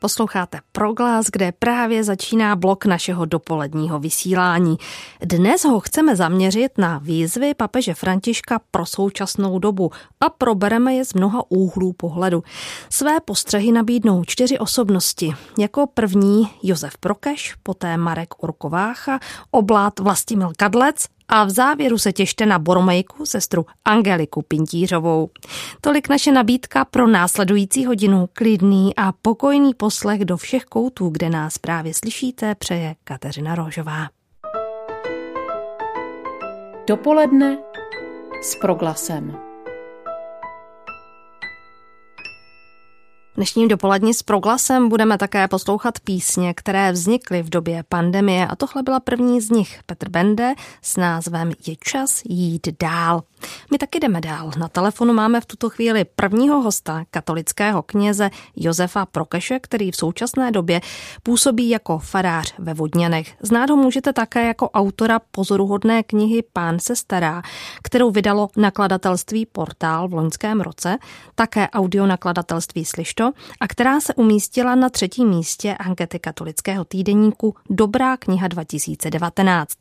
Posloucháte Proglas, kde právě začíná blok našeho dopoledního vysílání. Dnes ho chceme zaměřit na výzvy papeže Františka pro současnou dobu a probereme je z mnoha úhlů pohledu. Své postřehy nabídnou čtyři osobnosti. Jako první Josef Prokeš, poté Marek Urkovácha, oblát Vlastimil Kadlec a v závěru se těšte na Boromejku, sestru Angeliku Pintířovou. Tolik naše nabídka pro následující hodinu. Klidný a pokojný poslech do všech koutů, kde nás právě slyšíte, přeje Kateřina Rožová. Dopoledne s proglasem. Dnešním dopolední s proglasem budeme také poslouchat písně, které vznikly v době pandemie a tohle byla první z nich Petr Bende s názvem Je čas jít dál. My taky jdeme dál. Na telefonu máme v tuto chvíli prvního hosta, katolického kněze Josefa Prokeše, který v současné době působí jako farář ve Vodňanech. Znát ho můžete také jako autora pozoruhodné knihy Pán se stará, kterou vydalo nakladatelství Portál v loňském roce, také audio nakladatelství A která se umístila na třetím místě ankety katolického týdeníku Dobrá kniha 2019.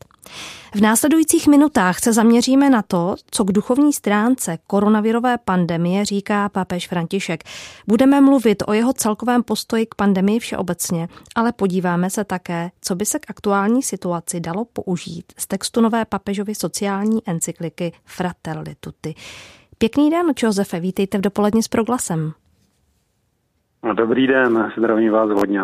V následujících minutách se zaměříme na to, co k duchovní stránce koronavirové pandemie říká papež František. Budeme mluvit o jeho celkovém postoji k pandemii všeobecně, ale podíváme se také, co by se k aktuální situaci dalo použít z textu nové papežovy sociální encykliky Fratelli Tutti. Pěkný den, Josefe, vítejte v dopoledni s proglasem. Dobrý den, zdravím vás hodně.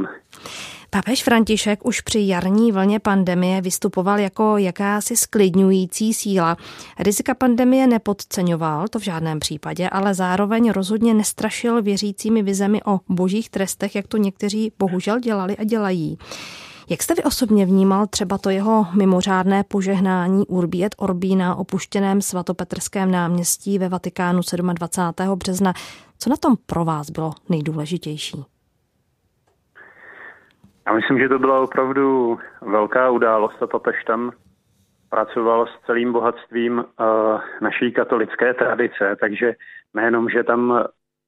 Papež František už při jarní vlně pandemie vystupoval jako jakási sklidňující síla. Rizika pandemie nepodceňoval, to v žádném případě, ale zároveň rozhodně nestrašil věřícími vizemi o božích trestech, jak to někteří bohužel dělali a dělají. Jak jste vy osobně vnímal třeba to jeho mimořádné požehnání Urbi et Orbi na opuštěném svatopetrském náměstí ve Vatikánu 27. března? Co na tom pro vás bylo nejdůležitější? Já myslím, že to byla opravdu velká událost a papež tam pracoval s celým bohatstvím uh, naší katolické tradice, takže nejenom, že tam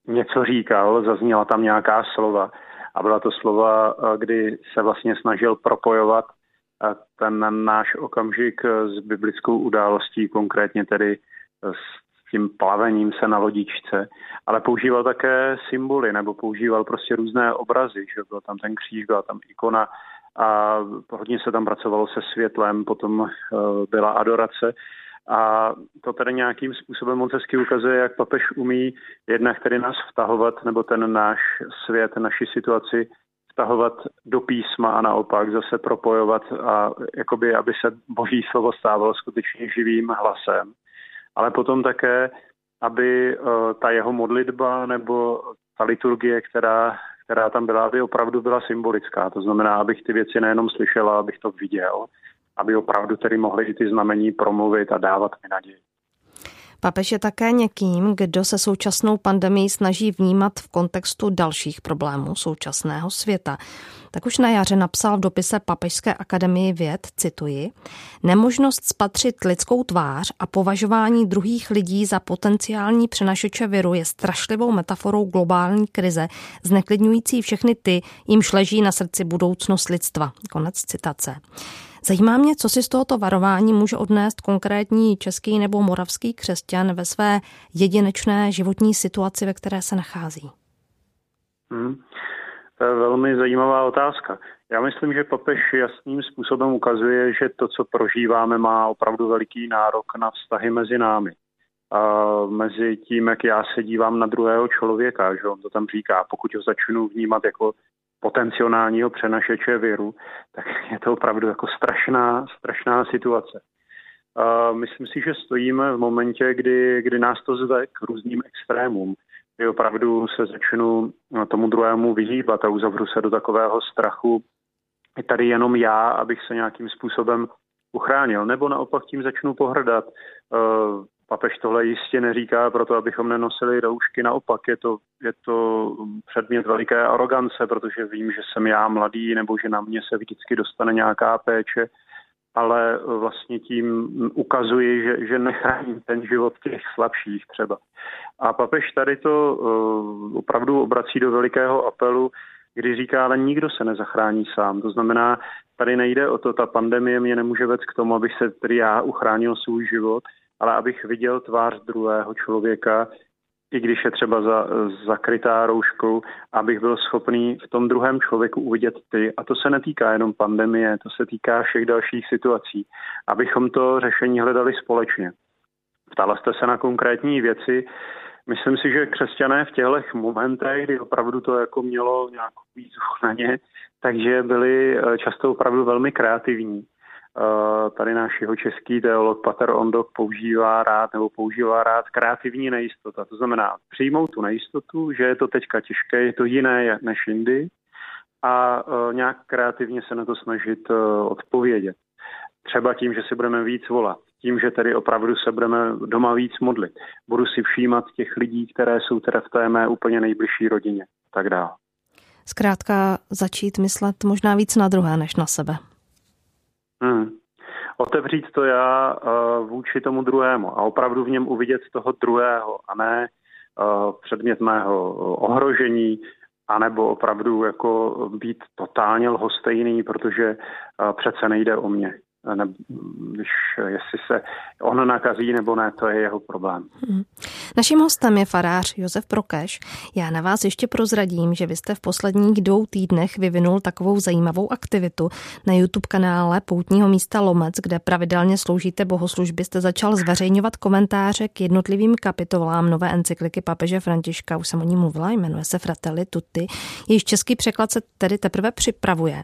něco říkal, zazněla tam nějaká slova a byla to slova, uh, kdy se vlastně snažil propojovat uh, ten náš okamžik s biblickou událostí, konkrétně tedy s tím plavením se na lodičce, ale používal také symboly nebo používal prostě různé obrazy, že byl tam ten kříž, byla tam ikona a hodně se tam pracovalo se světlem, potom uh, byla adorace. A to tedy nějakým způsobem moc hezky ukazuje, jak papež umí jednak tedy nás vtahovat, nebo ten náš svět, naši situaci vtahovat do písma a naopak zase propojovat a jakoby, aby se boží slovo stávalo skutečně živým hlasem ale potom také, aby eh, ta jeho modlitba nebo ta liturgie, která, která tam byla, aby opravdu byla symbolická. To znamená, abych ty věci nejenom slyšela, abych to viděl, aby opravdu tedy mohly i ty znamení promluvit a dávat mi naději. Papež je také někým, kdo se současnou pandemii snaží vnímat v kontextu dalších problémů současného světa. Tak už na jaře napsal v dopise Papežské akademii věd, cituji, nemožnost spatřit lidskou tvář a považování druhých lidí za potenciální přenašeče viru je strašlivou metaforou globální krize, zneklidňující všechny ty, jimž leží na srdci budoucnost lidstva. Konec citace. Zajímá mě, co si z tohoto varování může odnést konkrétní český nebo moravský křesťan ve své jedinečné životní situaci, ve které se nachází. Hmm. To je velmi zajímavá otázka. Já myslím, že papež jasným způsobem ukazuje, že to, co prožíváme, má opravdu veliký nárok na vztahy mezi námi. A mezi tím, jak já se dívám na druhého člověka, že on to tam říká, pokud ho začnu vnímat jako potenciálního přenašeče viru, tak je to opravdu jako strašná, strašná situace. Uh, myslím si, že stojíme v momentě, kdy, kdy nás to zve k různým extrémům. Kdy opravdu se začnu tomu druhému vyhýbat a uzavřu se do takového strachu. Je tady jenom já, abych se nějakým způsobem uchránil. Nebo naopak tím začnu pohrdat. Uh, Papež tohle jistě neříká proto, abychom nenosili roušky. Naopak je to, je to předmět veliké arogance, protože vím, že jsem já mladý nebo že na mě se vždycky dostane nějaká péče, ale vlastně tím ukazuji, že, že nechráním ten život těch slabších třeba. A papež tady to uh, opravdu obrací do velikého apelu, kdy říká, ale nikdo se nezachrání sám. To znamená, tady nejde o to, ta pandemie mě nemůže vést k tomu, abych se tedy já uchránil svůj život, ale abych viděl tvář druhého člověka, i když je třeba za, zakrytá rouškou, abych byl schopný v tom druhém člověku uvidět ty. A to se netýká jenom pandemie, to se týká všech dalších situací. Abychom to řešení hledali společně. Ptala jste se na konkrétní věci. Myslím si, že křesťané v těchto momentech, kdy opravdu to jako mělo nějakou výzvu na ně, takže byli eh, často opravdu velmi kreativní. Eh, tady náš jeho český teolog Pater Ondok používá rád nebo používá rád kreativní nejistota. To znamená přijmout tu nejistotu, že je to teďka těžké, je to jiné než jindy a eh, nějak kreativně se na to snažit odpovědět. Třeba tím, že si budeme víc volat, tím, že tedy opravdu se budeme doma víc modlit. Budu si všímat těch lidí, které jsou teda v té mé úplně nejbližší rodině tak dále. Zkrátka začít myslet možná víc na druhé než na sebe. Hmm. Otevřít to já uh, vůči tomu druhému a opravdu v něm uvidět toho druhého a ne uh, předmět mého ohrožení, anebo opravdu jako být totálně lhostejný, protože uh, přece nejde o mě ne, když, jestli se on nakazí nebo ne, to je jeho problém. Hmm. Naším hostem je farář Josef Prokeš. Já na vás ještě prozradím, že vy jste v posledních dvou týdnech vyvinul takovou zajímavou aktivitu. Na YouTube kanále Poutního místa Lomec, kde pravidelně sloužíte bohoslužby, jste začal zveřejňovat komentáře k jednotlivým kapitolám nové encykliky papeže Františka, už jsem o ní mluvila, jmenuje se Fratelli Tutti. Jejíž český překlad se tedy teprve připravuje.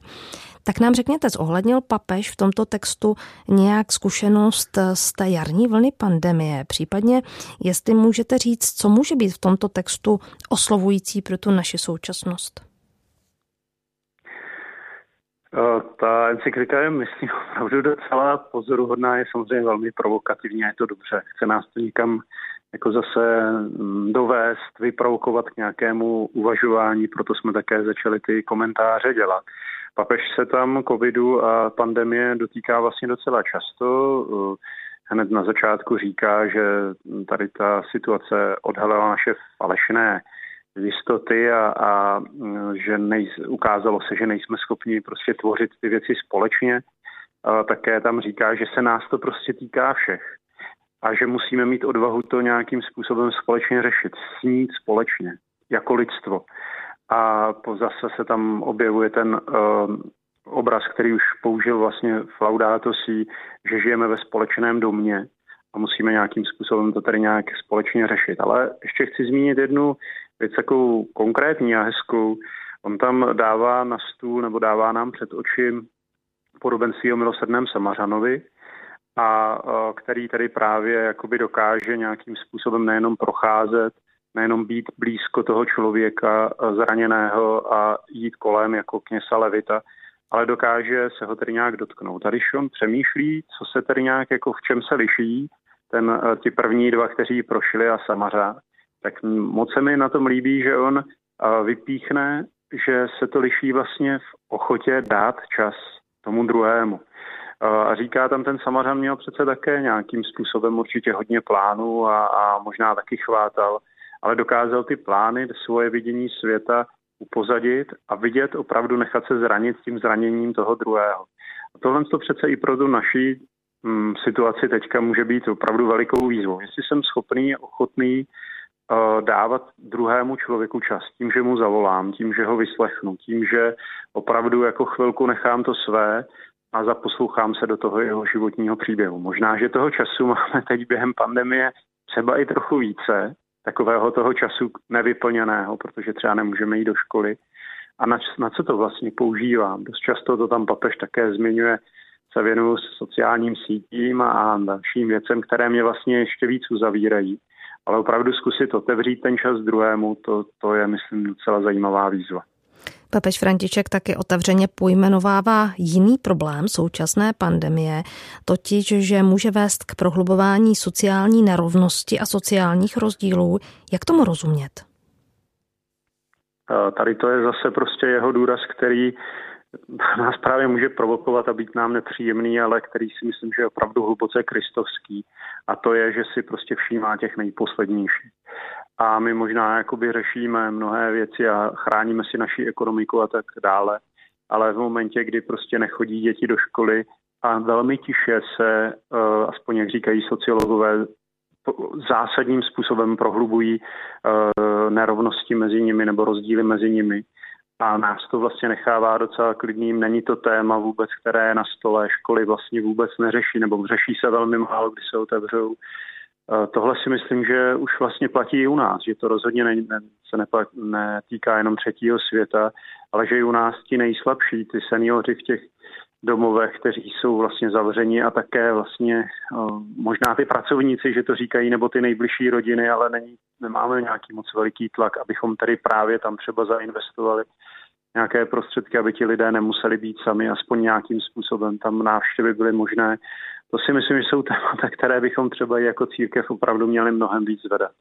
Tak nám řekněte, zohlednil papež v tomto textu nějak zkušenost z té jarní vlny pandemie? Případně, jestli můžete říct, co může být v tomto textu oslovující pro tu naši současnost? Eh, ta encyklika je, myslím, opravdu docela pozoruhodná, je samozřejmě velmi provokativní a je to dobře. Chce nás to někam jako zase mm, dovést, vyprovokovat k nějakému uvažování, proto jsme také začali ty komentáře dělat. Papež se tam covidu a pandemie dotýká vlastně docela často. Hned na začátku říká, že tady ta situace odhalila naše falešné jistoty a, a že nej, ukázalo se, že nejsme schopni prostě tvořit ty věci společně. A také tam říká, že se nás to prostě týká všech a že musíme mít odvahu to nějakým způsobem společně řešit, snít společně, jako lidstvo a zase se tam objevuje ten uh, obraz, který už použil vlastně Laudato Si, že žijeme ve společném domě a musíme nějakým způsobem to tady nějak společně řešit. Ale ještě chci zmínit jednu věc takovou konkrétní a hezkou. On tam dává na stůl nebo dává nám před oči podobenství o milosrdném Samařanovi, a který tady právě jakoby dokáže nějakým způsobem nejenom procházet nejenom být blízko toho člověka zraněného a jít kolem jako kněsa Levita, ale dokáže se ho tedy nějak dotknout. A když on přemýšlí, co se tedy nějak, jako v čem se liší, ten, eh, ty první dva, kteří prošli a Samařa, tak moc se mi na tom líbí, že on eh, vypíchne, že se to liší vlastně v ochotě dát čas tomu druhému. Eh, a říká tam, ten Samařan měl přece také nějakým způsobem určitě hodně plánů a, a možná taky chvátal ale dokázal ty plány, svoje vidění světa upozadit a vidět, opravdu nechat se zranit tím zraněním toho druhého. A tohle to přece i pro tu naší hm, situaci teďka může být opravdu velikou výzvou. Jestli jsem schopný, ochotný uh, dávat druhému člověku čas, tím, že mu zavolám, tím, že ho vyslechnu, tím, že opravdu jako chvilku nechám to své a zaposlouchám se do toho jeho životního příběhu. Možná, že toho času máme teď během pandemie třeba i trochu více, takového toho času nevyplněného, protože třeba nemůžeme jít do školy. A na, na co to vlastně používám? Dost často to tam papež také zmiňuje, se věnuju sociálním sítím a dalším věcem, které mě vlastně ještě víc uzavírají. Ale opravdu zkusit otevřít ten čas druhému, to, to je, myslím, docela zajímavá výzva. Papež František taky otevřeně pojmenovává jiný problém současné pandemie, totiž, že může vést k prohlubování sociální nerovnosti a sociálních rozdílů. Jak tomu rozumět? Tady to je zase prostě jeho důraz, který nás právě může provokovat a být nám nepříjemný, ale který si myslím, že je opravdu hluboce kristovský. A to je, že si prostě všímá těch nejposlednějších. A my možná jakoby řešíme mnohé věci a chráníme si naši ekonomiku a tak dále. Ale v momentě, kdy prostě nechodí děti do školy a velmi tiše se, eh, aspoň jak říkají sociologové, zásadním způsobem prohlubují eh, nerovnosti mezi nimi nebo rozdíly mezi nimi, a nás to vlastně nechává docela klidným. Není to téma vůbec, které je na stole. Školy vlastně vůbec neřeší, nebo řeší se velmi málo, když se otevřou. Tohle si myslím, že už vlastně platí i u nás, že to rozhodně ne, ne, se neplat, netýká jenom třetího světa, ale že i u nás ti nejslabší, ty seniori v těch domovech, kteří jsou vlastně zavřeni a také vlastně možná ty pracovníci, že to říkají, nebo ty nejbližší rodiny, ale není, nemáme nějaký moc veliký tlak, abychom tedy právě tam třeba zainvestovali nějaké prostředky, aby ti lidé nemuseli být sami, aspoň nějakým způsobem tam návštěvy byly možné. To si myslím, že jsou témata, které bychom třeba i jako církev opravdu měli mnohem víc zvedat.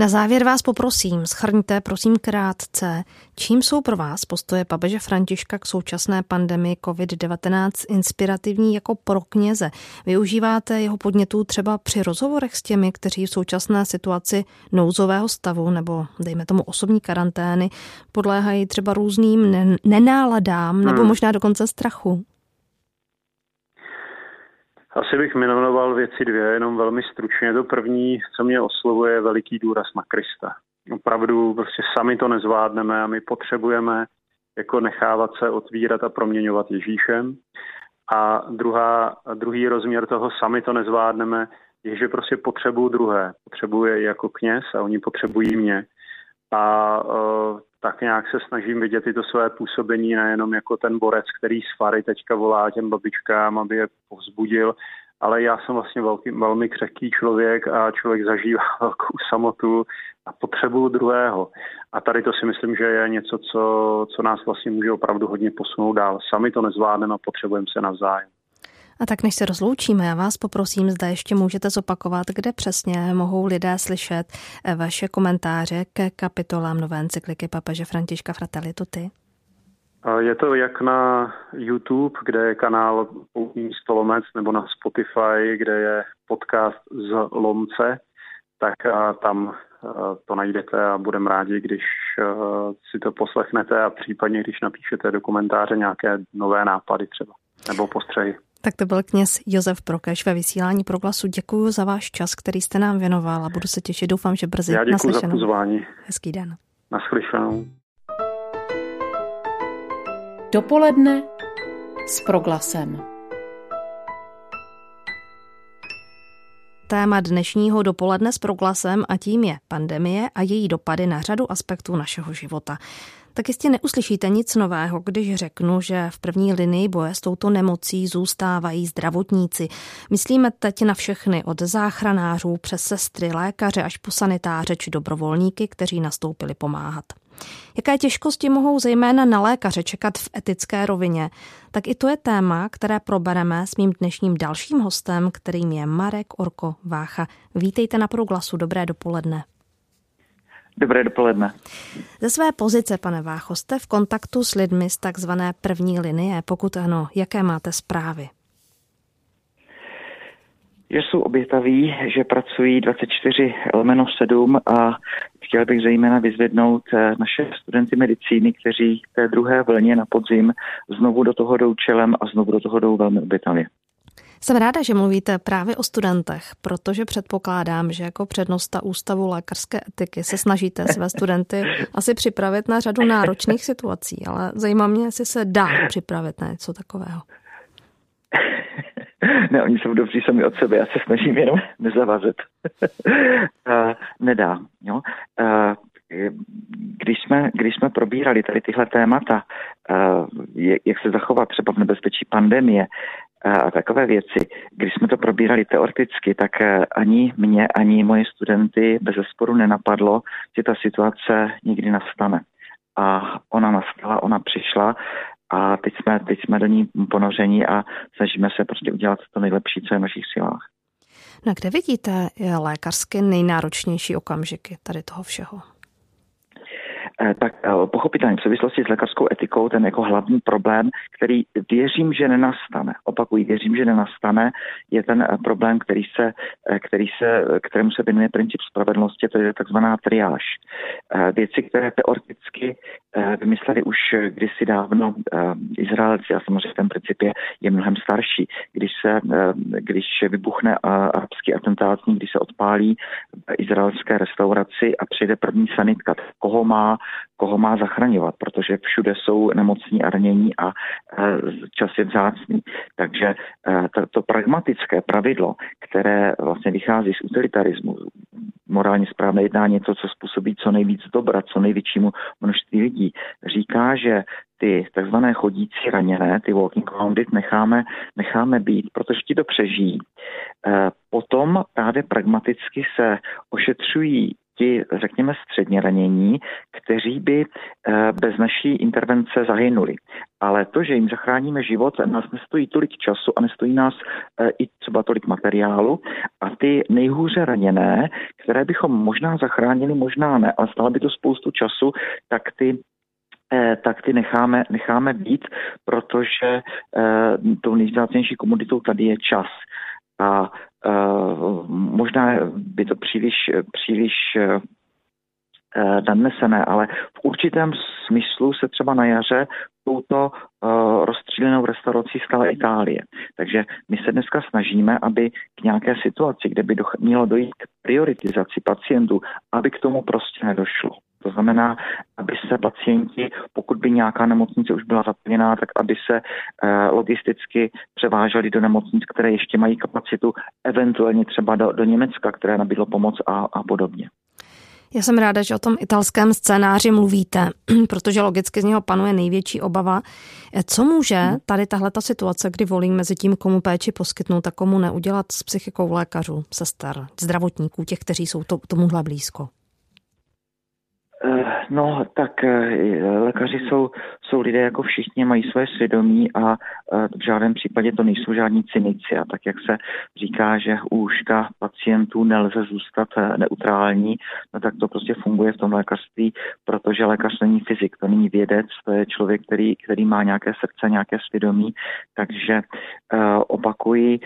Na závěr vás poprosím, schrňte prosím krátce, čím jsou pro vás postoje papeže Františka k současné pandemii COVID-19 inspirativní jako pro kněze. Využíváte jeho podnětů třeba při rozhovorech s těmi, kteří v současné situaci nouzového stavu nebo dejme tomu osobní karantény podléhají třeba různým nenáladám nebo hmm. možná dokonce strachu? Asi bych jmenoval věci dvě, jenom velmi stručně. To první, co mě oslovuje, je veliký důraz na Krista. Opravdu prostě sami to nezvládneme a my potřebujeme jako nechávat se otvírat a proměňovat Ježíšem. A druhá, druhý rozměr toho sami to nezvládneme, je, že prostě potřebuju druhé. Potřebuje jako kněz a oni potřebují mě. A uh, tak nějak se snažím vidět i to své působení nejenom jako ten borec, který z Fary teďka volá těm babičkám, aby je povzbudil, ale já jsem vlastně velký, velmi křehký člověk a člověk zažívá velkou samotu a potřebuju druhého. A tady to si myslím, že je něco, co, co nás vlastně může opravdu hodně posunout dál. Sami to nezvládneme a potřebujeme se navzájem. A tak než se rozloučíme, já vás poprosím, zda ještě můžete zopakovat, kde přesně mohou lidé slyšet eh, vaše komentáře ke kapitolám nové encykliky papeže Františka Fratelli Tutti. Je to jak na YouTube, kde je kanál Poutní stolomec, nebo na Spotify, kde je podcast z Lomce, tak tam to najdete a budeme rádi, když si to poslechnete a případně, když napíšete do komentáře nějaké nové nápady třeba nebo postřehy. Tak to byl kněz Josef Prokeš ve vysílání proglasu. Děkuji za váš čas, který jste nám věnoval a budu se těšit. Doufám, že brzy Já děkuji za pozvání. Hezký den. Naslyšenou. Dopoledne s proglasem. Téma dnešního dopoledne s proglasem a tím je pandemie a její dopady na řadu aspektů našeho života tak jistě neuslyšíte nic nového, když řeknu, že v první linii boje s touto nemocí zůstávají zdravotníci. Myslíme teď na všechny, od záchranářů přes sestry, lékaře až po sanitáře či dobrovolníky, kteří nastoupili pomáhat. Jaké těžkosti mohou zejména na lékaře čekat v etické rovině, tak i to je téma, které probereme s mým dnešním dalším hostem, kterým je Marek Orko Vácha. Vítejte na proglasu, dobré dopoledne. Dobré dopoledne. Ze své pozice, pane Vácho, jste v kontaktu s lidmi z takzvané první linie. Pokud ano, jaké máte zprávy? Že jsou obětaví, že pracují 24 lomeno 7 a chtěl bych zejména vyzvednout eh, naše studenty medicíny, kteří té druhé vlně na podzim znovu do toho jdou čelem a znovu do toho jdou velmi obětavě. Jsem ráda, že mluvíte právě o studentech, protože předpokládám, že jako přednosta Ústavu lékařské etiky se snažíte své studenty asi připravit na řadu náročných situací, ale zajímá mě, jestli se dá připravit na něco takového. Ne, oni jsou dobří sami od sebe, já se snažím jenom nezavazet. uh, nedá. Jo? Uh, když jsme, když jsme probírali tady tyhle témata, uh, jak se zachovat třeba v nebezpečí pandemie, a takové věci. Když jsme to probírali teoreticky, tak ani mě, ani moje studenty bez sporu nenapadlo, že ta situace nikdy nastane. a ona nastala, ona přišla a teď jsme, teď jsme do ní ponoření a snažíme se prostě udělat to nejlepší, co je v našich silách. Na kde vidíte lékařské nejnáročnější okamžiky tady toho všeho? Eh, tak eh, pochopitelně v souvislosti s lékařskou etikou ten jako hlavní problém, který věřím, že nenastane, opakuji, věřím, že nenastane, je ten eh, problém, který se, který se, kterému se věnuje princip spravedlnosti, to je takzvaná triáž. Věci, které teoreticky vymysleli už kdysi dávno Izraelci, a samozřejmě ten princip je, je mnohem starší. Když se, když vybuchne arabský atentát, když se odpálí izraelské restauraci a přijde první sanitka, koho má koho má zachraňovat, protože všude jsou nemocní a ranění a čas je vzácný. Takže e, to, pragmatické pravidlo, které vlastně vychází z utilitarismu, morálně správné jednání, to, co způsobí co nejvíc dobra, co největšímu množství lidí, říká, že ty takzvané chodící raněné, ty walking wounded, necháme, necháme být, protože ti to přežijí. E, potom právě pragmaticky se ošetřují ti, řekněme, středně ranění, kteří by eh, bez naší intervence zahynuli. Ale to, že jim zachráníme život, nás nestojí tolik času a nestojí nás eh, i třeba tolik materiálu. A ty nejhůře raněné, které bychom možná zachránili, možná ne, ale stalo by to spoustu času, tak ty eh, tak ty necháme, necháme být, protože tou nejvzácnější komoditou tady je čas. A uh, možná by to příliš, příliš uh, nadnesené, ale v určitém smyslu se třeba na jaře touto uh, rozstřílenou restaurací stala Itálie. Takže my se dneska snažíme, aby k nějaké situaci, kde by do, mělo dojít k prioritizaci pacientů, aby k tomu prostě nedošlo. To znamená, aby se pacienti, pokud by nějaká nemocnice už byla zaplněná, tak aby se eh, logisticky převáželi do nemocnic, které ještě mají kapacitu, eventuálně třeba do, do Německa, které nabídlo pomoc a, a podobně. Já jsem ráda, že o tom italském scénáři mluvíte, protože logicky z něho panuje největší obava. Eh, co může hmm. tady tahle ta situace, kdy volím mezi tím, komu péči poskytnout a komu neudělat s psychikou lékařů, sester, zdravotníků, těch, kteří jsou to, tomuhle blízko? Eh, no, tak eh, lékaři jsou, jsou lidé jako všichni, mají své svědomí a eh, v žádném případě to nejsou žádní cynici. A tak, jak se říká, že u úžka pacientů nelze zůstat neutrální, no tak to prostě funguje v tom lékařství, protože lékař není fyzik, to není vědec, to je člověk, který, který má nějaké srdce, nějaké svědomí. Takže opakuji,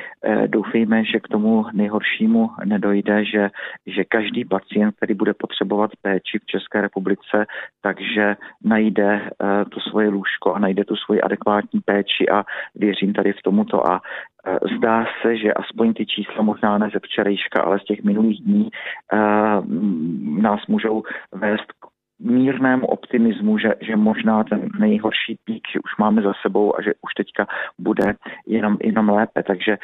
doufejme, že k tomu nejhoršímu nedojde, že, že každý pacient, který bude potřebovat péči v České republice, takže najde to svoje lůžko a najde tu svoji adekvátní péči a věřím tady v tomuto. A uh, zdá se, že aspoň ty čísla možná ne ze včerejška, ale z těch minulých dní uh, nás můžou vést k mírnému optimismu, že, že možná ten nejhorší pík už máme za sebou a že už teďka bude jenom, jenom lépe. Takže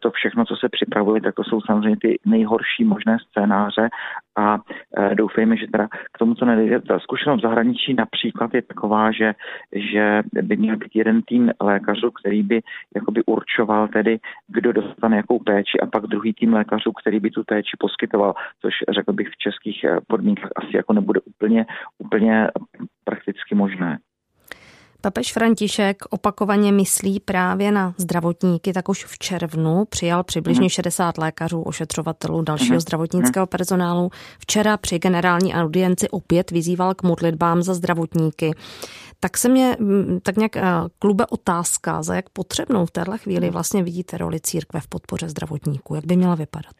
to všechno, co se připravuje, tak to jsou samozřejmě ty nejhorší možné scénáře a e, doufejme, že teda k tomu, co nedejde. Ta zkušenost v zahraničí například je taková, že, že by měl být jeden tým lékařů, který by jakoby určoval tedy, kdo dostane jakou péči a pak druhý tým lékařů, který by tu péči poskytoval, což řekl bych v českých e, podmínkách asi jako nebude úplně, úplně prakticky možné. Papež František opakovaně myslí právě na zdravotníky, tak už v červnu přijal přibližně 60 mhm. lékařů, ošetřovatelů, dalšího mhm. zdravotnického personálu. Včera při generální audienci opět vyzýval k modlitbám za zdravotníky. Tak se mě tak nějak eh, klube otázka, za jak potřebnou v téhle chvíli mhm. vlastně vidíte roli církve v podpoře zdravotníků, jak by měla vypadat?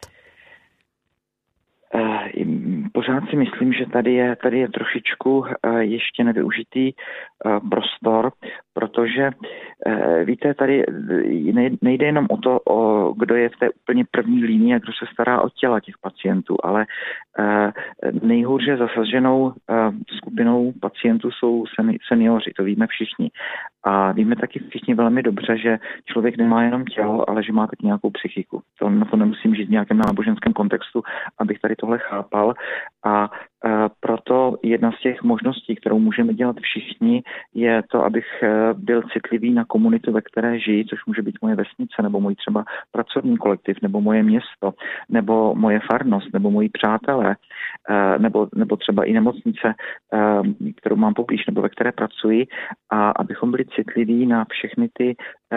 Eh, pořád si myslím, že tady je, tady je trošičku eh, ještě nevyužitý eh, prostor, protože víte, tady nejde jenom o to, o kdo je v té úplně první línii a kdo se stará o těla těch pacientů, ale nejhůře zasaženou skupinou pacientů jsou seniori, to víme všichni. A víme taky všichni velmi dobře, že člověk nemá jenom tělo, ale že má taky nějakou psychiku. To, na to nemusím žít v nějakém náboženském kontextu, abych tady tohle chápal. A proto jedna z těch možností, kterou můžeme dělat všichni, je to, abych e, byl citlivý na komunitu, ve které žijí, což může být moje vesnice, nebo můj třeba pracovní kolektiv, nebo moje město, nebo moje farnost, nebo moji přátelé, e, nebo, nebo třeba i nemocnice, e, kterou mám poblíž, nebo ve které pracuji, a abychom byli citliví na všechny ty,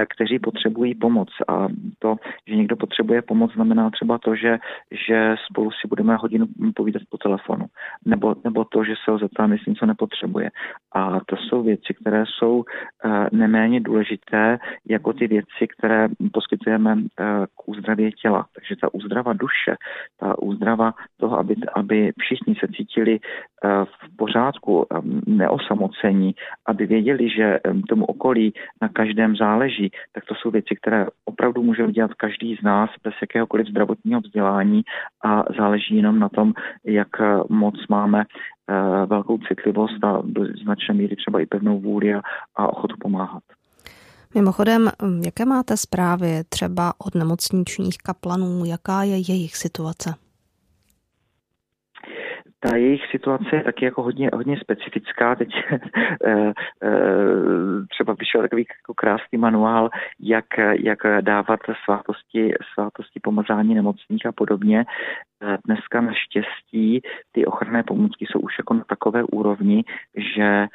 kteří potřebují pomoc. A to, že někdo potřebuje pomoc, znamená třeba to, že, že spolu si budeme hodinu povídat po telefonu nebo, nebo to, že se ho zeptám, jestli něco nepotřebuje. A to jsou věci, které jsou eh, neméně důležité jako ty věci, které poskytujeme eh, k úzdravě těla. Takže ta úzdrava duše, ta úzdrava toho, aby, aby všichni se cítili eh, v pořádku, neosamocení, aby věděli, že tomu okolí na každém záleží, tak to jsou věci, které opravdu může dělat každý z nás bez jakéhokoliv zdravotního vzdělání a záleží jenom na tom, jak moc máme eh, velkou citlivost a do značné míry třeba i pevnou vůli a, a ochotu pomáhat. Mimochodem, jaké máte zprávy třeba od nemocničních kaplanů, jaká je jejich situace? Ta jejich situace je taky jako hodně, hodně specifická. Teď eh, eh, třeba vyšel takový jako krásný manuál, jak, jak dávat svátosti, svátosti pomazání nemocných a podobně. Eh, dneska naštěstí ty ochranné pomůcky jsou už jako na takové úrovni, že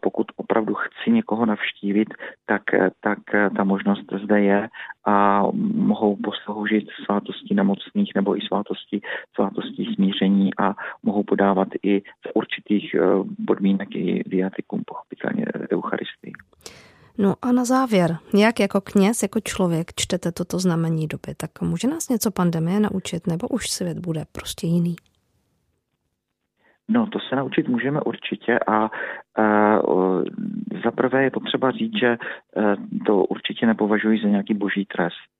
pokud opravdu chci někoho navštívit, tak, eh, tak eh, ta možnost zde je a mohou posloužit svátosti nemocných nebo i svátosti, svátosti smíření a mohou podávat i z určitých podmínek i viatikum, pochopitelně Eucharistii. No a na závěr, jak jako kněz, jako člověk čtete toto znamení doby, tak může nás něco pandemie naučit, nebo už svět bude prostě jiný? No, to se naučit můžeme určitě a za prvé je potřeba říct, že e, to určitě nepovažuji za nějaký boží trest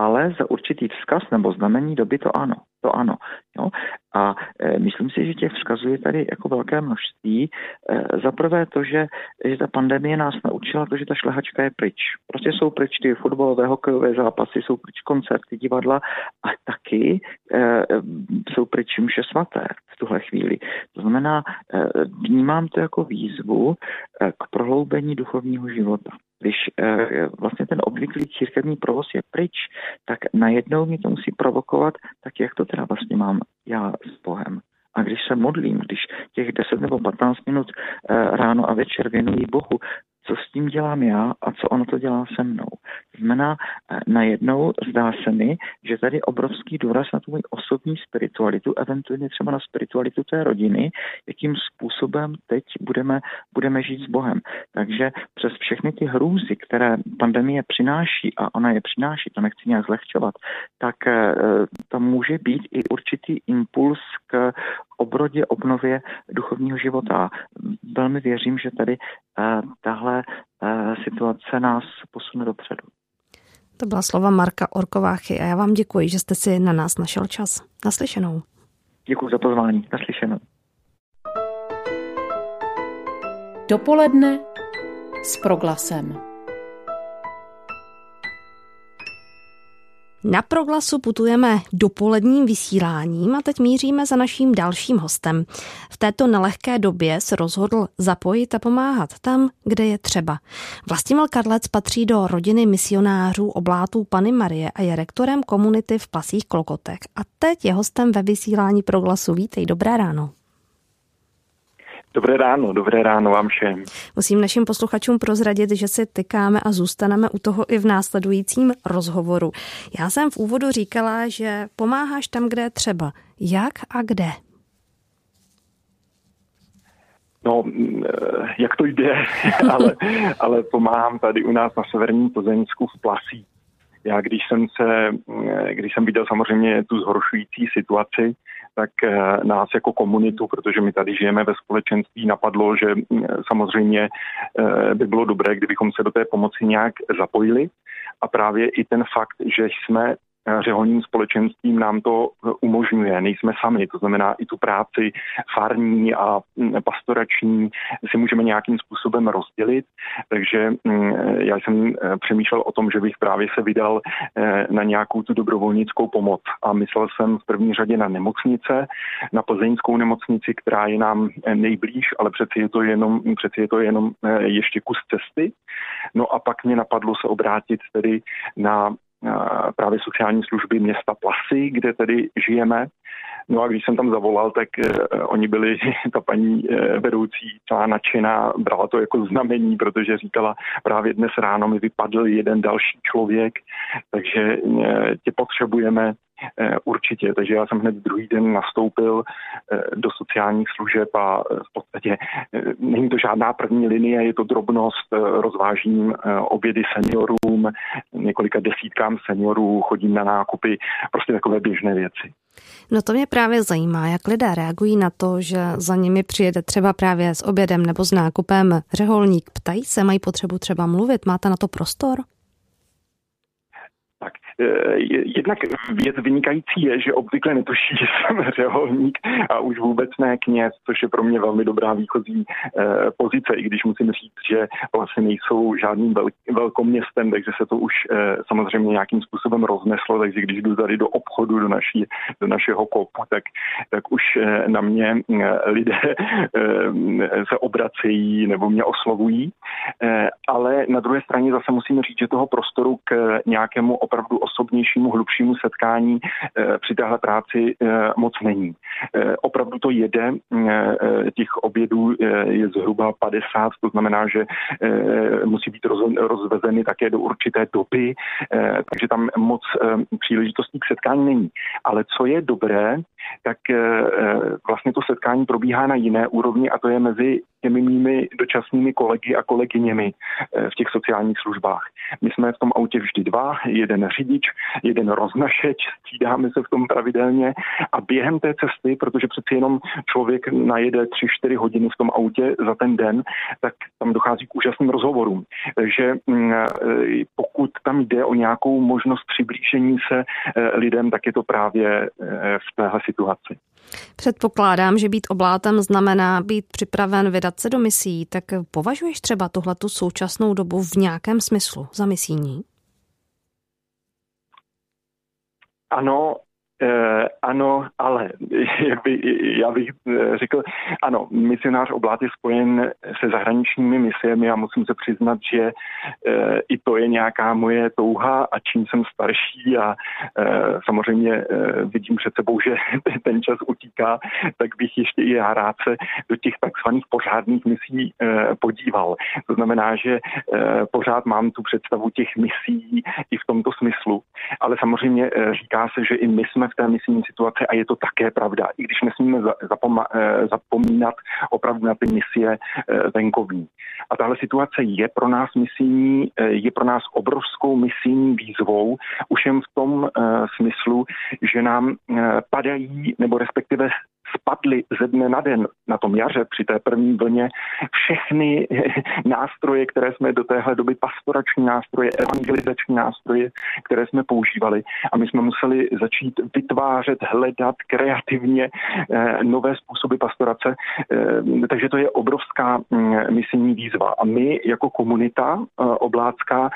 ale za určitý vzkaz nebo znamení doby to ano. To ano. Jo? A e, myslím si, že těch vzkazů je tady jako velké množství. E, za prvé to, že, že ta pandemie nás naučila to, že ta šlehačka je pryč. Prostě jsou pryč ty fotbalové, hokejové zápasy, jsou pryč koncerty, divadla a taky e, jsou pryč mše svaté v tuhle chvíli. To znamená, e, vnímám to jako výzvu e, k prohloubení duchovního života když e, vlastně ten obvyklý církevní provoz je pryč, tak najednou mě to musí provokovat, tak jak to teda vlastně mám já s Bohem. A když se modlím, když těch 10 nebo 15 minut e, ráno a večer věnuji Bohu, co s tím dělám já a co ono to dělá se mnou. Znamená, eh, najednou zdá se mi, že tady obrovský důraz na tu moji osobní spiritualitu, eventuálně třeba na spiritualitu té rodiny, jakým způsobem teď budeme, budeme žít s Bohem. Takže přes všechny ty hrůzy, které pandemie přináší, a ona je přináší, to nechci nějak zlehčovat, tak eh, tam může být i určitý impuls k obrodě, obnově duchovního života. Velmi věřím, že tady eh, tahle eh, situace nás posune dopředu. To byla slova Marka Orkováchy a já vám děkuji, že jste si na nás našel čas. Naslyšenou. Děkuji za pozvání. Naslyšenou. Dopoledne s proglasem. Na proglasu putujeme dopoledním vysíláním a teď míříme za naším dalším hostem. V této nelehké době se rozhodl zapojit a pomáhat tam, kde je třeba. Vlastimil Karlec patří do rodiny misionářů oblátů Pany Marie a je rektorem komunity v Plasích Klokotech. A teď je hostem ve vysílání proglasu. Vítej, dobré ráno. Dobré ráno, dobré ráno vám všem. Musím našim posluchačům prozradit, že si tykáme a zůstaneme u toho i v následujícím rozhovoru. Já jsem v úvodu říkala, že pomáháš tam, kde je třeba. Jak a kde? No, eh, jak to jde, ale, ale pomáhám tady u nás na severním Plzeňsku v Plasí. Já když jsem se, mm, když jsem viděl samozřejmě tu zhoršující situaci, tak eh, nás jako komunitu, protože my tady žijeme ve společenství, napadlo, že mm, samozřejmě eh, by bylo dobré, kdybychom se do té pomoci nějak zapojili. A právě i ten fakt, že jsme řeholním společenstvím nám to umožňuje. Nejsme sami, to znamená i tu práci farní a mm, pastorační si můžeme nějakým způsobem rozdělit. Takže mm, já jsem přemýšlel o tom, že bych právě se vydal na nějakou tu dobrovolnickou pomoc a myslel jsem v první řadě na nemocnice, na plzeňskou nemocnici, která je nám nejblíž, ale přeci je to jenom, přeci je to jenom ještě kus cesty. No a pak mě napadlo se obrátit tedy na právě sociální služby města Plasy, kde tedy žijeme. No a když jsem tam zavolal, tak uh, oni byli, ta paní uh, vedoucí celá nadšená, brala to jako znamení, protože říkala, právě dnes ráno mi vypadl jeden další člověk, takže uh, tě potřebujeme, určitě, takže já jsem hned druhý den nastoupil eh, do sociálních služeb a eh, v podstatě není to žádná první linie, je to drobnost, rozvážím obědy seniorům, několika desítkám seniorů, chodím na nákupy, prostě takové běžné věci. No to mě právě zajímá, jak lidé reagují na to, že za nimi přijede třeba právě s obědem nebo s nákupem řeholník. Ptají se, mají potřebu třeba mluvit, máte na to prostor? Eh, jednak věc vynikající je, že obvykle netuší, že jsem řeholník a už vůbec ne kněz, což je pro mě velmi dobrá výchozí eh, pozice, i když musím říct, že vlastně nejsou žádným velkoměstem, takže se to už eh, samozřejmě nějakým způsobem rozneslo, takže když jdu tady do obchodu, do, naší, do našeho kopu, tak, tak už na mě lidé se obracejí nebo mě oslovují, ale na druhé straně zase musím říct, že toho prostoru k nějakému opravdu osobnějšímu, hlubšímu setkání eh, při téhle práci eh, moc není. Eh, opravdu to jede, těch obědů je zhruba 50, to znamená, že musí být rozvezeny také do určité doby, takže tam moc příležitostí k setkání není. Ale co je dobré, tak vlastně to setkání probíhá na jiné úrovni a to je mezi těmi mými dočasnými kolegy a kolegyněmi v těch sociálních službách. My jsme v tom autě vždy dva, jeden řidič, jeden roznašeč, střídáme se v tom pravidelně a během té cesty, protože přeci jenom člověk najede 3-4 hodiny v tom autě za ten den, tak tam dochází k úžasným rozhovorům. Takže mm, e, pokud tam jde o nějakou možnost přiblížení se e, lidem, tak je to právě v téhle situaci. Předpokládám, že být oblátem znamená být připraven vydat se do misí, tak považuješ třeba tuhletu současnou dobu v nějakém smyslu za misijní? Ano, Eh, ano, ale jak by, já bych eh, řekl, ano, misionář oblát je spojen se zahraničními misiemi a musím se přiznat, že eh, i to je nějaká moje touha a čím jsem starší a eh, samozřejmě eh, vidím před sebou, že ten čas utíká, tak bych ještě i já rád se do těch takzvaných pořádných misí eh, podíval. To znamená, že pořád mám tu představu těch misí i v tomto smyslu, ale samozřejmě říká se, že i my jsme v té misijní situaci a je to také pravda, i když nesmíme eh, zapomínat opravdu na ty misie eh, venkovní. A tahle situace je pro nás misijní, eh, je pro nás obrovskou misijní výzvou, už jen v tom smyslu, že nám padají, nebo respektive spadly ze dne na den na tom jaře při té první vlně. Všechny nástroje, které jsme do téhle doby, pastorační nástroje, evangelizační nástroje, které jsme používali. A my jsme museli začít vytvářet, hledat kreativně eh, nové způsoby pastorace, eh, takže to je obrovská mm, misijní výzva. A my jako komunita eh, oblácká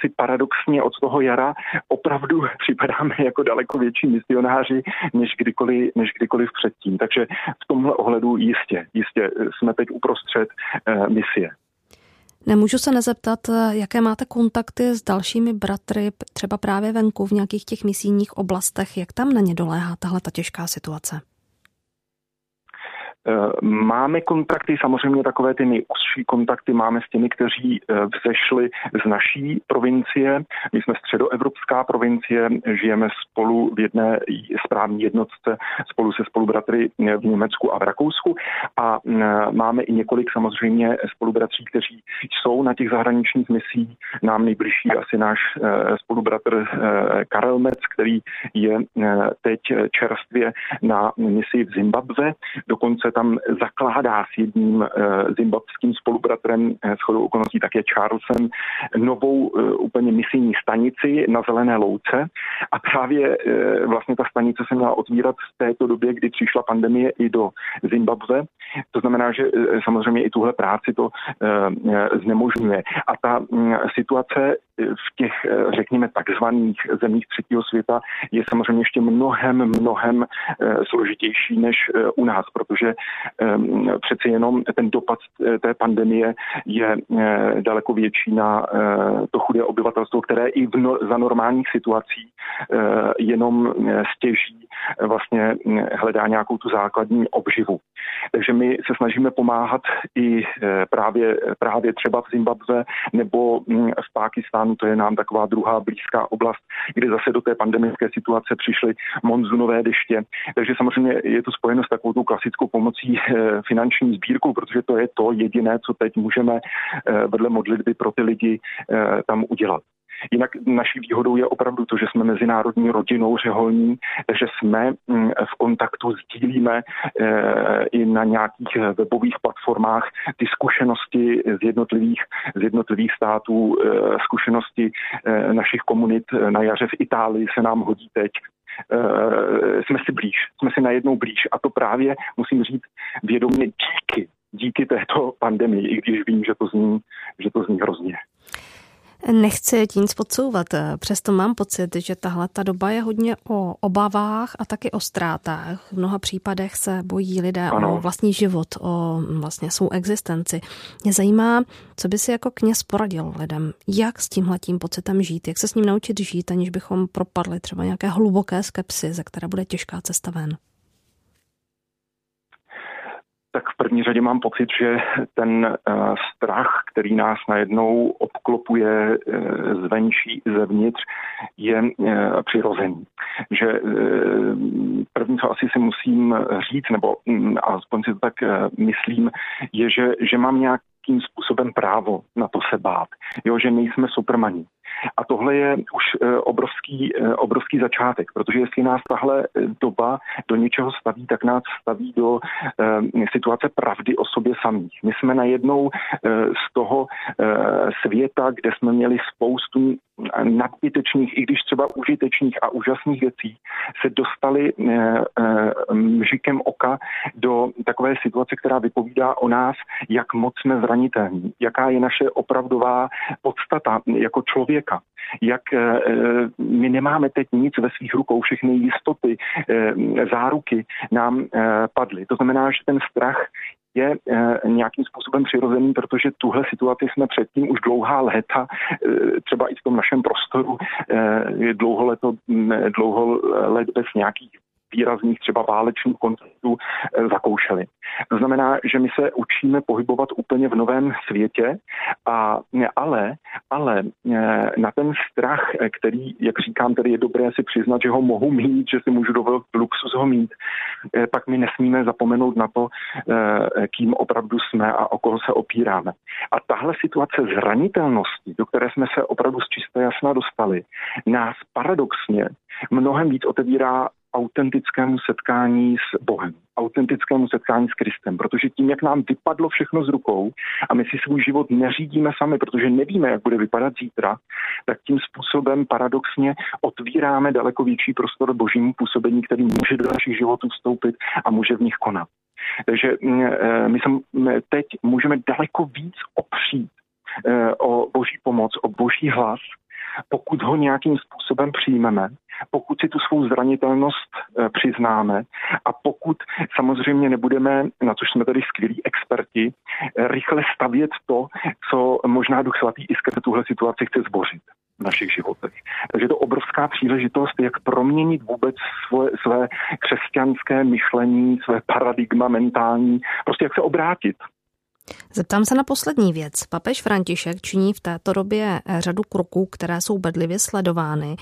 si paradoxně od toho jara opravdu připadáme jako daleko větší misionáři, než kdykoliv, než kdykoliv před předtím. Takže v tomhle ohledu jistě, jistě jsme teď uprostřed eh, misie. Nemůžu se nezeptat, eh, jaké máte kontakty s dalšími bratry, třeba právě venku v nějakých těch misijních oblastech, jak tam na ně doléhá tahle ta těžká situace? Eh, máme kontakty, samozřejmě takové ty nejúžší kontakty máme s těmi, kteří eh, vzešli z naší provincie. My jsme středoevropská provincie, žijeme spolu v jedné správní jednotce spolu se spolubratry eh, v Německu a v Rakousku a máme i několik samozřejmě spolubratří, kteří jsou na těch zahraničních misích. Nám nejbližší asi náš spolubratr Karel Mec, který je teď čerstvě na misi v Zimbabve. Dokonce tam zakládá s jedním zimbabským spolubratrem s chodou okolností také Charlesem novou úplně misijní stanici na Zelené louce a právě vlastně ta stanice se měla otvírat v této době, kdy přišla pandemie i do Zimbabwe. To znamená, že samozřejmě i tuhle práci to znemožňuje. A ta mm, situace v těch, řekněme, takzvaných zemích třetího světa je samozřejmě ještě mnohem, mnohem eh, složitější než eh, u nás, protože ehm, přeci jenom ten dopad eh, té pandemie je daleko větší na to chudé obyvatelstvo, které i v no, za normálních situací jenom stěží vlastně hledá nějakou tu základní obživu. Takže my se snažíme pomáhat i právě, právě třeba v Zimbabwe nebo hm, v Pákistánu, to je nám taková druhá blízká oblast, kde zase do té pandemické situace přišly monzunové deště. Takže samozřejmě je to spojeno s takovou tou klasickou pomocí eh, finanční sbírkou, protože to je to jediné, co teď můžeme eh, vedle modlitby pro ty lidi eh, tam udělat. Jinak naší výhodou je opravdu to, že jsme mezinárodní rodinou řeholní, že jsme mm, v kontaktu, sdílíme i na nějakých webových platformách ty zkušenosti z jednotlivých, z jednotlivých států, zkušenosti našich komunit na jaře v Itálii se nám hodí teď, jsme si blíž, jsme si najednou blíž a to právě, musím říct, vědomě díky, díky této pandemii, i když vím, že to zní, že to zní hrozně. Nechci ti nic podsouvat, přesto mám pocit, že tahle ta doba je hodně o obavách a taky o ztrátách. V mnoha případech se bojí lidé ano. o vlastní život, o vlastně svou existenci. Mě zajímá, co by si jako kněz poradil lidem, jak s tímhletím pocitem žít, jak se s ním naučit žít, aniž bychom propadli třeba nějaké hluboké skepsy, ze které bude těžká cesta ven tak v první řadě mám pocit, že ten uh, strach, který nás najednou obklopuje uh, zvenčí zevnitř, je uh, přirozený. Že první, co asi si musím říct, nebo um, alespoň si to tak myslím, je, že, že mám nějakým způsobem právo na to se bát. Jo, že nejsme supermaní. A tohle je už eh, obrovský, eh, obrovský začátek, protože jestli nás tahle eh, doba do něčeho staví, tak nás staví do situace pravdy o sobě samých. My jsme najednou z toho světa, kde jsme měli spoustu nadbytečných, i když třeba užitečných a úžasných věcí, se dostali mžikem oka do takové situace, která vypovídá o nás, jak moc jsme zranitelní, jaká je naše opravdová podstata jako člověka člověka. Jak eh, eh, my nemáme teď nic ve svých rukou, všechny jistoty, eh, záruky nám padly. To znamená, že ten strach je nějakým způsobem přirozený, protože tuhle situaci jsme předtím už dlouhá léta, třeba i v tom našem prostoru, dlouho, leto, dlouho let bez nějakých výrazných třeba válečných konfliktů eh, zakoušeli. To znamená, že my se učíme pohybovat úplně v novém světě, a, ale, ale eh, na ten strach, eh, který, jak říkám, tedy je dobré si přiznat, že ho mohu mít, že si můžu dovolit luxus ho mít, pak my nesmíme zapomenout na to, kým opravdu jsme a o koho se opíráme. A tahle situace zranitelnosti, do které jsme se opravdu z čisté jasna dostali, nás paradoxně mnohem víc otevírá autentickému setkání s Bohem, autentickému setkání s Kristem, protože tím, jak nám vypadlo všechno z rukou a my si svůj život neřídíme sami, protože nevíme, jak bude vypadat zítra, tak tím způsobem paradoxně otvíráme daleko větší prostor božímu působení, který může do našich životů vstoupit a může v nich konat. Takže mm, eh, my se teď můžeme daleko víc opřít eh, o boží pomoc, o boží hlas, pokud ho nějakým způsobem přijmeme, pokud si tu svou zranitelnost e, přiznáme a pokud samozřejmě nebudeme, na což jsme tady skvělí experti, e, rychle stavět to, co možná Duch Svatý i skrze tuhle situaci chce zbořit v našich životech. Takže to obrovská příležitost, jak proměnit vůbec svoje, své křesťanské myšlení, své paradigma mentální, prostě jak se obrátit Zeptám se na poslední věc. Papež František činí v této době řadu kroků, které jsou bedlivě sledovány.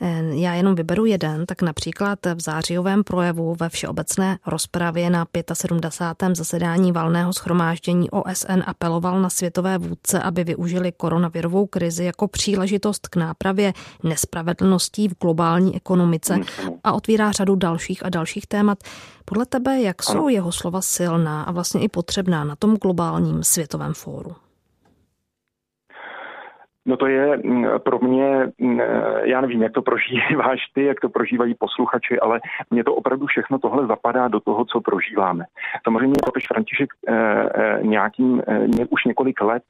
Eh, já jenom vyberu jeden, tak například v zářijovém projevu ve všeobecné rozpravě na 75. zasedání valného schromáždění OSN apeloval na světové vůdce, aby využili koronavirovou krizi jako příležitost k nápravě nespravedlností v globální ekonomice a otvírá řadu dalších a dalších témat. Podle tebe, jak jsou jeho slova silná a vlastně i potřebná na tom globálním světovém fóru? No to je mm, pro mě, mm, já nevím, jak to prožíváš ty, jak to prožívají posluchači, ale mně to opravdu všechno tohle zapadá do toho, co prožíváme. Samozřejmě papež František eh, eh, nějakým, eh, už několik let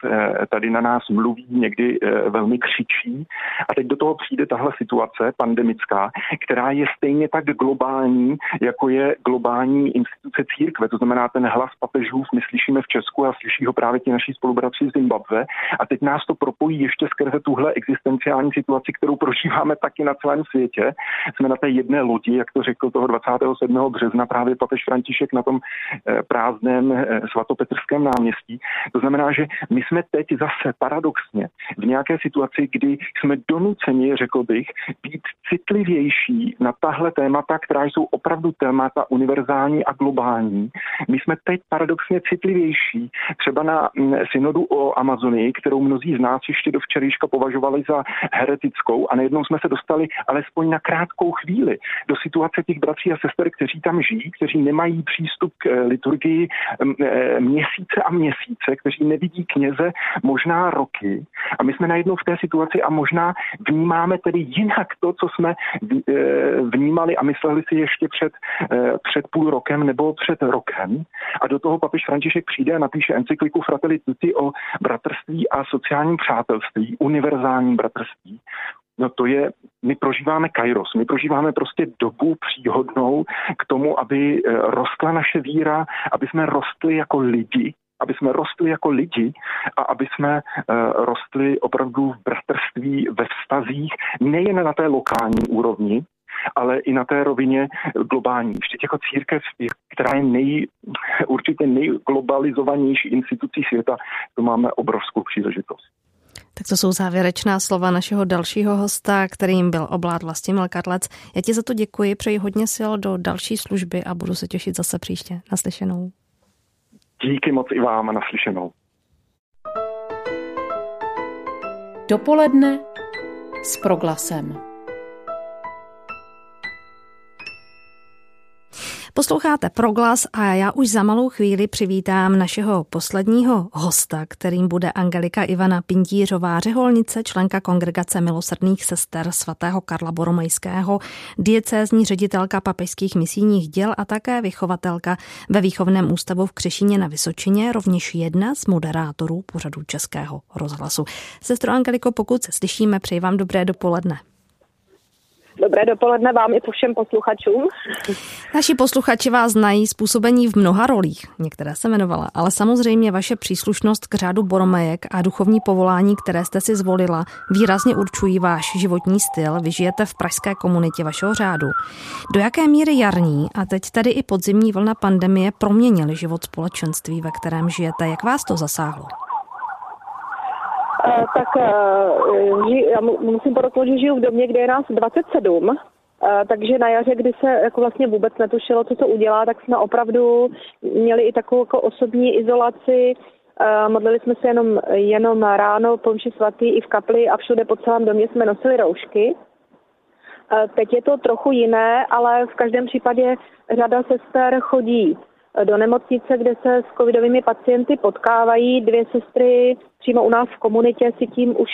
tady na nás mluví, někdy velmi křičí a teď do toho přijde tahle situace pandemická, která je stejně tak globální, jako je globální instituce církve. To znamená, ten hlas papežů my slyšíme v Česku a slyší ho právě ti naší spolubratři z Zimbabwe a teď nás to propojí ještě ještě skrze tuhle existenciální situaci, kterou prožíváme taky na celém světě. Jsme na té jedné lodi, jak to řekl toho 27. března právě papež František na tom eh, prázdném eh, svatopetrském náměstí. To znamená, že my jsme teď zase paradoxně v nějaké situaci, kdy jsme donuceni, řekl bych, být citlivější na tahle témata, která jsou opravdu témata univerzální a globální. My jsme teď paradoxně citlivější třeba na mm, synodu o Amazonii, kterou mnozí z nás ještě do včerejška považovali za heretickou a najednou jsme se dostali alespoň na krátkou chvíli do situace těch bratří a sester, kteří tam žijí, kteří nemají přístup k eh, liturgii eh, měsíce a měsíce, kteří nevidí kněze možná roky. A my jsme najednou v té situaci a možná vnímáme tedy jinak to, co jsme eh, vnímali a mysleli si ještě před, před půl rokem nebo před rokem. A do toho papež František přijde a napíše encykliku Fratelli Tutti o bratrství a sociálním přátelství bratrství, univerzální bratrství, No to je, my prožíváme kairos, my prožíváme prostě dobu příhodnou k tomu, aby eh, rostla naše víra, aby jsme rostli jako lidi, aby jsme rostli jako lidi a aby jsme uh, rostli opravdu v bratrství, ve vztazích, nejen na té lokální úrovni, ale i na té rovině globální. Ještě jako církev, která je nej, určitě nejglobalizovanější institucí světa, to máme obrovskou příležitost. Tak to jsou závěrečná slova našeho dalšího hosta, kterým byl oblát Vlastimil Karlec. Já ti za to děkuji, přeji hodně sil do další služby a budu se těšit zase příště. Naslyšenou. Díky moc i vám a naslyšenou. Dopoledne s proglasem. Posloucháte Proglas a já už za malou chvíli přivítám našeho posledního hosta, kterým bude Angelika Ivana Pindířová, řeholnice, členka kongregace milosrdných sester svatého Karla Boromejského, diecézní ředitelka papežských misijních děl a také vychovatelka ve výchovném ústavu v Křešině na Vysočině, rovněž jedna z moderátorů pořadu Českého rozhlasu. Sestro Angeliko, pokud se slyšíme, přeji vám dobré dopoledne. Dobré dopoledne vám i po všem posluchačům. Naši posluchači vás znají způsobení v mnoha rolích, některé se jmenovala, ale samozřejmě vaše příslušnost k řádu Boromejek a duchovní povolání, které jste si zvolila, výrazně určují váš životní styl. Vy žijete v pražské komunitě vašeho řádu. Do jaké míry jarní a teď tady i podzimní vlna pandemie proměnily život společenství, ve kterém žijete? Jak vás to zasáhlo? Eh, tak eh, musím podotknout, že žiju v domě, kde je nás 27, eh, takže na jaře, kdy se jako vlastně vůbec netušilo, co to udělá, tak jsme opravdu měli i takovou jako osobní izolaci. Modlili jsme se jenom, jenom ráno po mši svatý i v kapli a všude po celém domě jsme nosili roušky. Teď je to trochu jiné, ale v každém případě řada sester chodí do nemocnice, kde se s covidovými pacienty potkávají. Dvě sestry přímo u nás v komunitě si tím už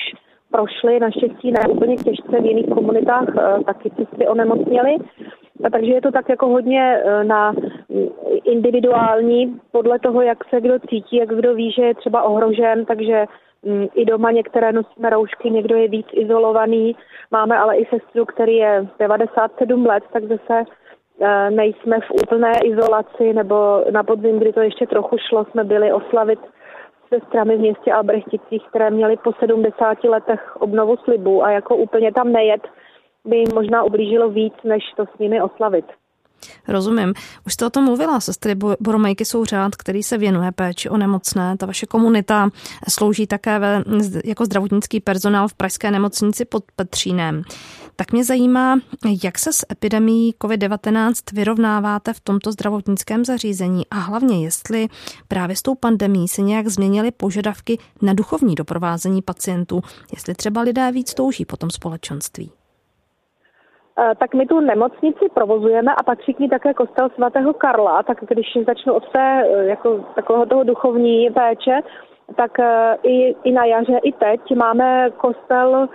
prošly, naštěstí ne úplně těžce, v jiných komunitách eh, taky sestry onemocněly. A takže je to tak jako hodně eh, na mm, individuální, podle toho, jak se kdo cítí, jak kdo ví, že je třeba ohrožen, takže mm, i doma některé nosíme roušky, někdo je víc izolovaný. Máme ale i sestru, který je 97 let, tak zase Eh, nejsme v úplné izolaci, nebo na podzim, kdy to ještě trochu šlo, jsme byli oslavit se strany v městě Albrechticích, které měly po 70 letech obnovu slibu a jako úplně tam nejet by jim možná ublížilo víc, než to s nimi oslavit. Rozumím. Už jste o tom mluvila, sestry Boromejky jsou řád, který se věnuje péči o nemocné. Ta vaše komunita slouží také ve, jako zdravotnický personál v pražské nemocnici pod Petřínem. Tak mě zajímá, jak se s epidemí COVID-19 vyrovnáváte v tomto zdravotnickém zařízení a hlavně, jestli právě s tou pandemí se nějak změnily požadavky na duchovní doprovázení pacientů, jestli třeba lidé víc touží po tom společenství. tak my tu nemocnici provozujeme a patří k ní také kostel svatého Karla, tak když začnu od té jako takového toho duchovní péče, tak i, i na jaře, i teď máme kostel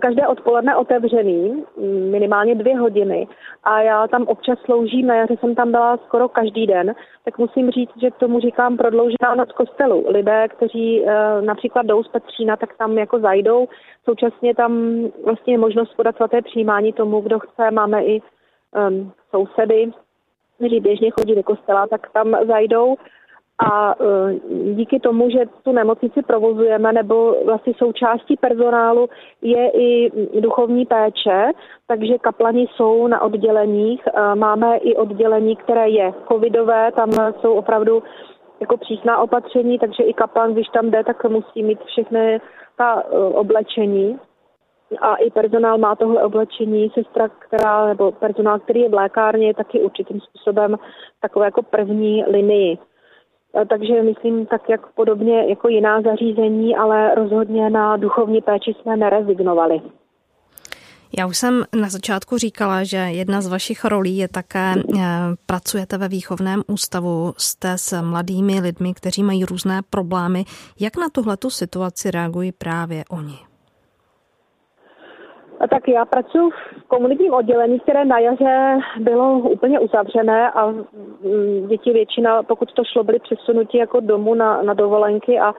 každé odpoledne otevřený, minimálně dvě hodiny a já tam občas sloužím, na jaře jsem tam byla skoro každý den, tak musím říct, že tomu říkám prodloužená noc kostelu. Lidé, kteří e, například jdou z Petřína, tak tam jako zajdou. Současně tam vlastně je možnost podat svaté přijímání tomu, kdo chce. Máme i um, sousedy, kteří běžně chodí do kostela, tak tam zajdou a e, díky tomu, že tu nemocnici provozujeme, nebo vlastně součástí personálu je i duchovní péče, takže kaplani jsou na odděleních. E, máme i oddělení, které je covidové, tam jsou opravdu jako přísná opatření, takže i kaplan, když tam jde, tak musí mít všechny ta e, oblečení. A i personál má tohle oblečení, sestra, která, nebo personál, který je v lékárně, taky určitým způsobem takové jako první linii. Eh, takže myslím tak jak podobně jako jiná zařízení, ale rozhodně na duchovní péči jsme nerezignovali. Já už jsem na začátku říkala, že jedna z vašich rolí je také, eh, pracujete ve výchovném ústavu, jste s mladými lidmi, kteří mají různé problémy. Jak na tuhletu situaci reagují právě oni? Tak já pracuji v komunitním oddělení, které na jaře bylo úplně uzavřené a mm, děti většina, pokud to šlo, byly přesunuti jako domů na, na dovolenky a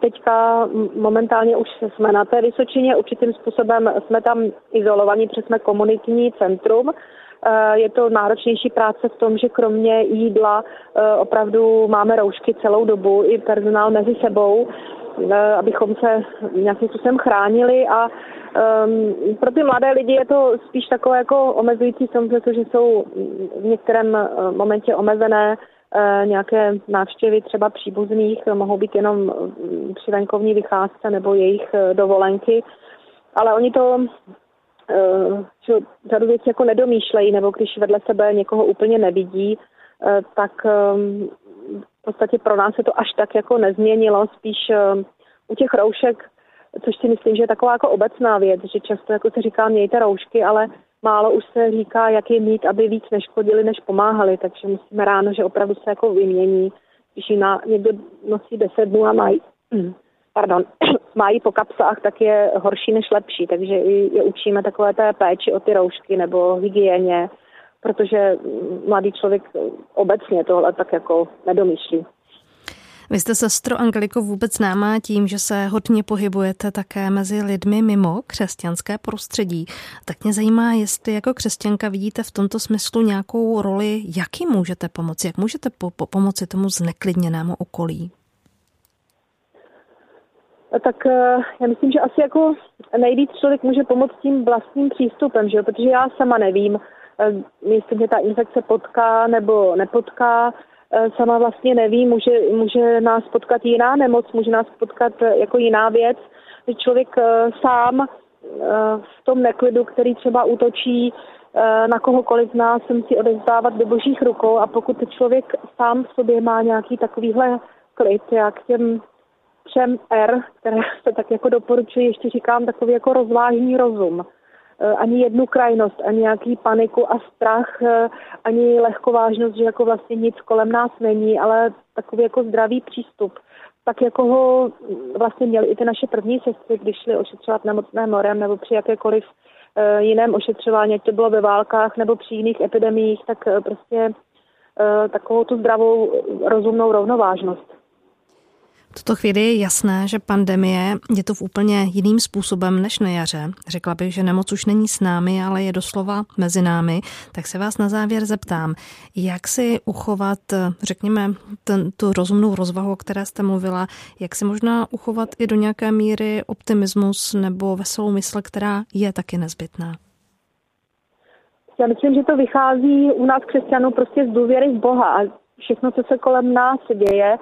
teďka momentálně už jsme na té Vysočině, určitým způsobem jsme tam izolovaní, protože jsme komunitní centrum. Eh, je to náročnější práce v tom, že kromě jídla eh, opravdu máme roušky celou dobu, i personál mezi sebou, abychom se nějakým způsobem chránili a Um, pro ty mladé lidi je to spíš takové jako omezující samozřejmě, že jsou v některém eh, momentě omezené uh, nějaké návštěvy třeba příbuzných, mohou být jenom při venkovní vycházce nebo jejich uh, dovolenky, ale oni to uh, že řadu věcí jako nedomýšlejí, nebo když vedle sebe někoho úplně nevidí, tak um, v podstatě pro nás se to až tak jako nezměnilo, spíš uh, u těch roušek což si myslím, že je taková jako obecná věc, že často jako se říká mějte roušky, ale málo už se říká, jak je mít, aby víc neškodili, než pomáhali, takže musíme ráno, že opravdu se jako vymění, když na, někdo nosí 10 dnů a mají, pardon, mají po kapsách, tak je horší než lepší, takže je učíme takové té péči o ty roušky nebo hygieně, protože mladý člověk obecně tohle tak jako nedomýšlí. Vy jste sestro Angeliko vůbec známá tím, že se hodně pohybujete také mezi lidmi mimo křesťanské prostředí. Tak mě zajímá, jestli jako křesťanka vidíte v tomto smyslu nějakou roli, jak jim můžete pomoci, jak můžete po- po- pomoci tomu zneklidněnému okolí. Tak eh, já myslím, že asi jako nejvíc člověk může pomoct tím vlastním přístupem, že? protože já sama nevím, jestli mě ta infekce potká nebo nepotká, Eh, sama vlastně neví, může, může nás potkat jiná nemoc, může nás potkat eh, jako jiná věc, člověk eh, sám v tom neklidu, který třeba útočí na kohokoliv z nás, se musí odezdávat do božích rukou a pokud člověk sám v sobě má nějaký takovýhle klid, jak těm třem R, které se tak jako doporučuji, ještě říkám takový jako rozvážný rozum. Eh, ani jednu krajnost, ani nějaký paniku a strach, eh, ani lehkovážnost, že jako vlastně nic kolem nás není, ale takový jako zdravý přístup. Tak jako ho vlastně měli i ty naše první sestry, když šly ošetřovat nemocné morem nebo při jakékoliv eh, jiném ošetřování, ať to bylo ve válkách nebo při jiných epidemiích, tak prostě takovou tu zdravou rozumnou rovnovážnost tuto chvíli je jasné, že pandemie je to v úplně jiným způsobem než na jaře. Řekla bych, že nemoc už není s námi, ale je doslova mezi námi. Tak se vás na závěr zeptám, jak si uchovat, řekněme, ten, tu rozumnou rozvahu, o které jste mluvila, jak si možná uchovat i do nějaké míry optimismus nebo veselou mysl, která je taky nezbytná? Já myslím, že to vychází u nás křesťanů prostě z důvěry v Boha a všechno, co se kolem nás děje,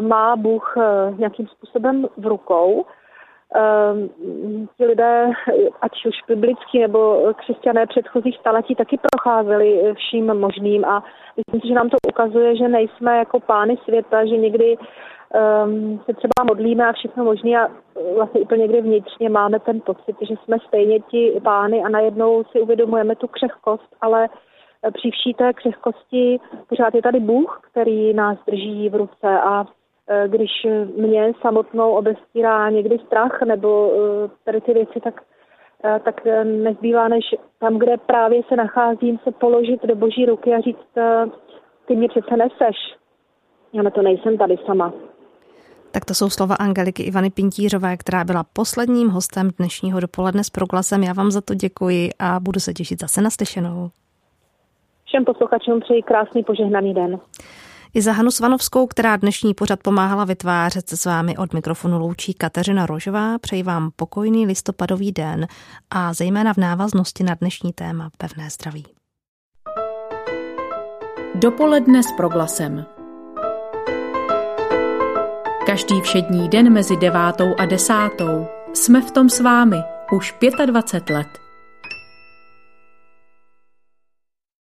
má Bůh eh, nějakým způsobem v rukou. Eh, ti lidé, ať už biblický nebo křesťané předchozích staletí, taky procházeli vším možným a myslím si, že nám to ukazuje, že nejsme jako pány světa, že někdy um, se třeba modlíme a všechno možné a vlastně úplně někde vnitřně máme ten pocit, že jsme stejně ti pány a najednou si uvědomujeme tu křehkost, ale při vší té křehkosti pořád je tady Bůh, který nás drží v ruce a e, když mě samotnou obestírá někdy strach nebo e, tady ty věci, tak, e, tak nezbývá, než tam, kde právě se nacházím, se položit do boží ruky a říct, ty mě přece neseš. Já na to nejsem tady sama. Tak to jsou slova Angeliky Ivany Pintířové, která byla posledním hostem dnešního dopoledne s proglasem. Já vám za to děkuji a budu se těšit zase na slyšenou. Všem posluchačům přeji krásný požehnaný den. I za Hanu Svanovskou, která dnešní pořad pomáhala vytvářet se s vámi od mikrofonu loučí Kateřina Rožová, přeji vám pokojný listopadový den a zejména v návaznosti na dnešní téma pevné zdraví. Dopoledne s proglasem. Každý všední den mezi devátou a desátou jsme v tom s vámi už 25 let.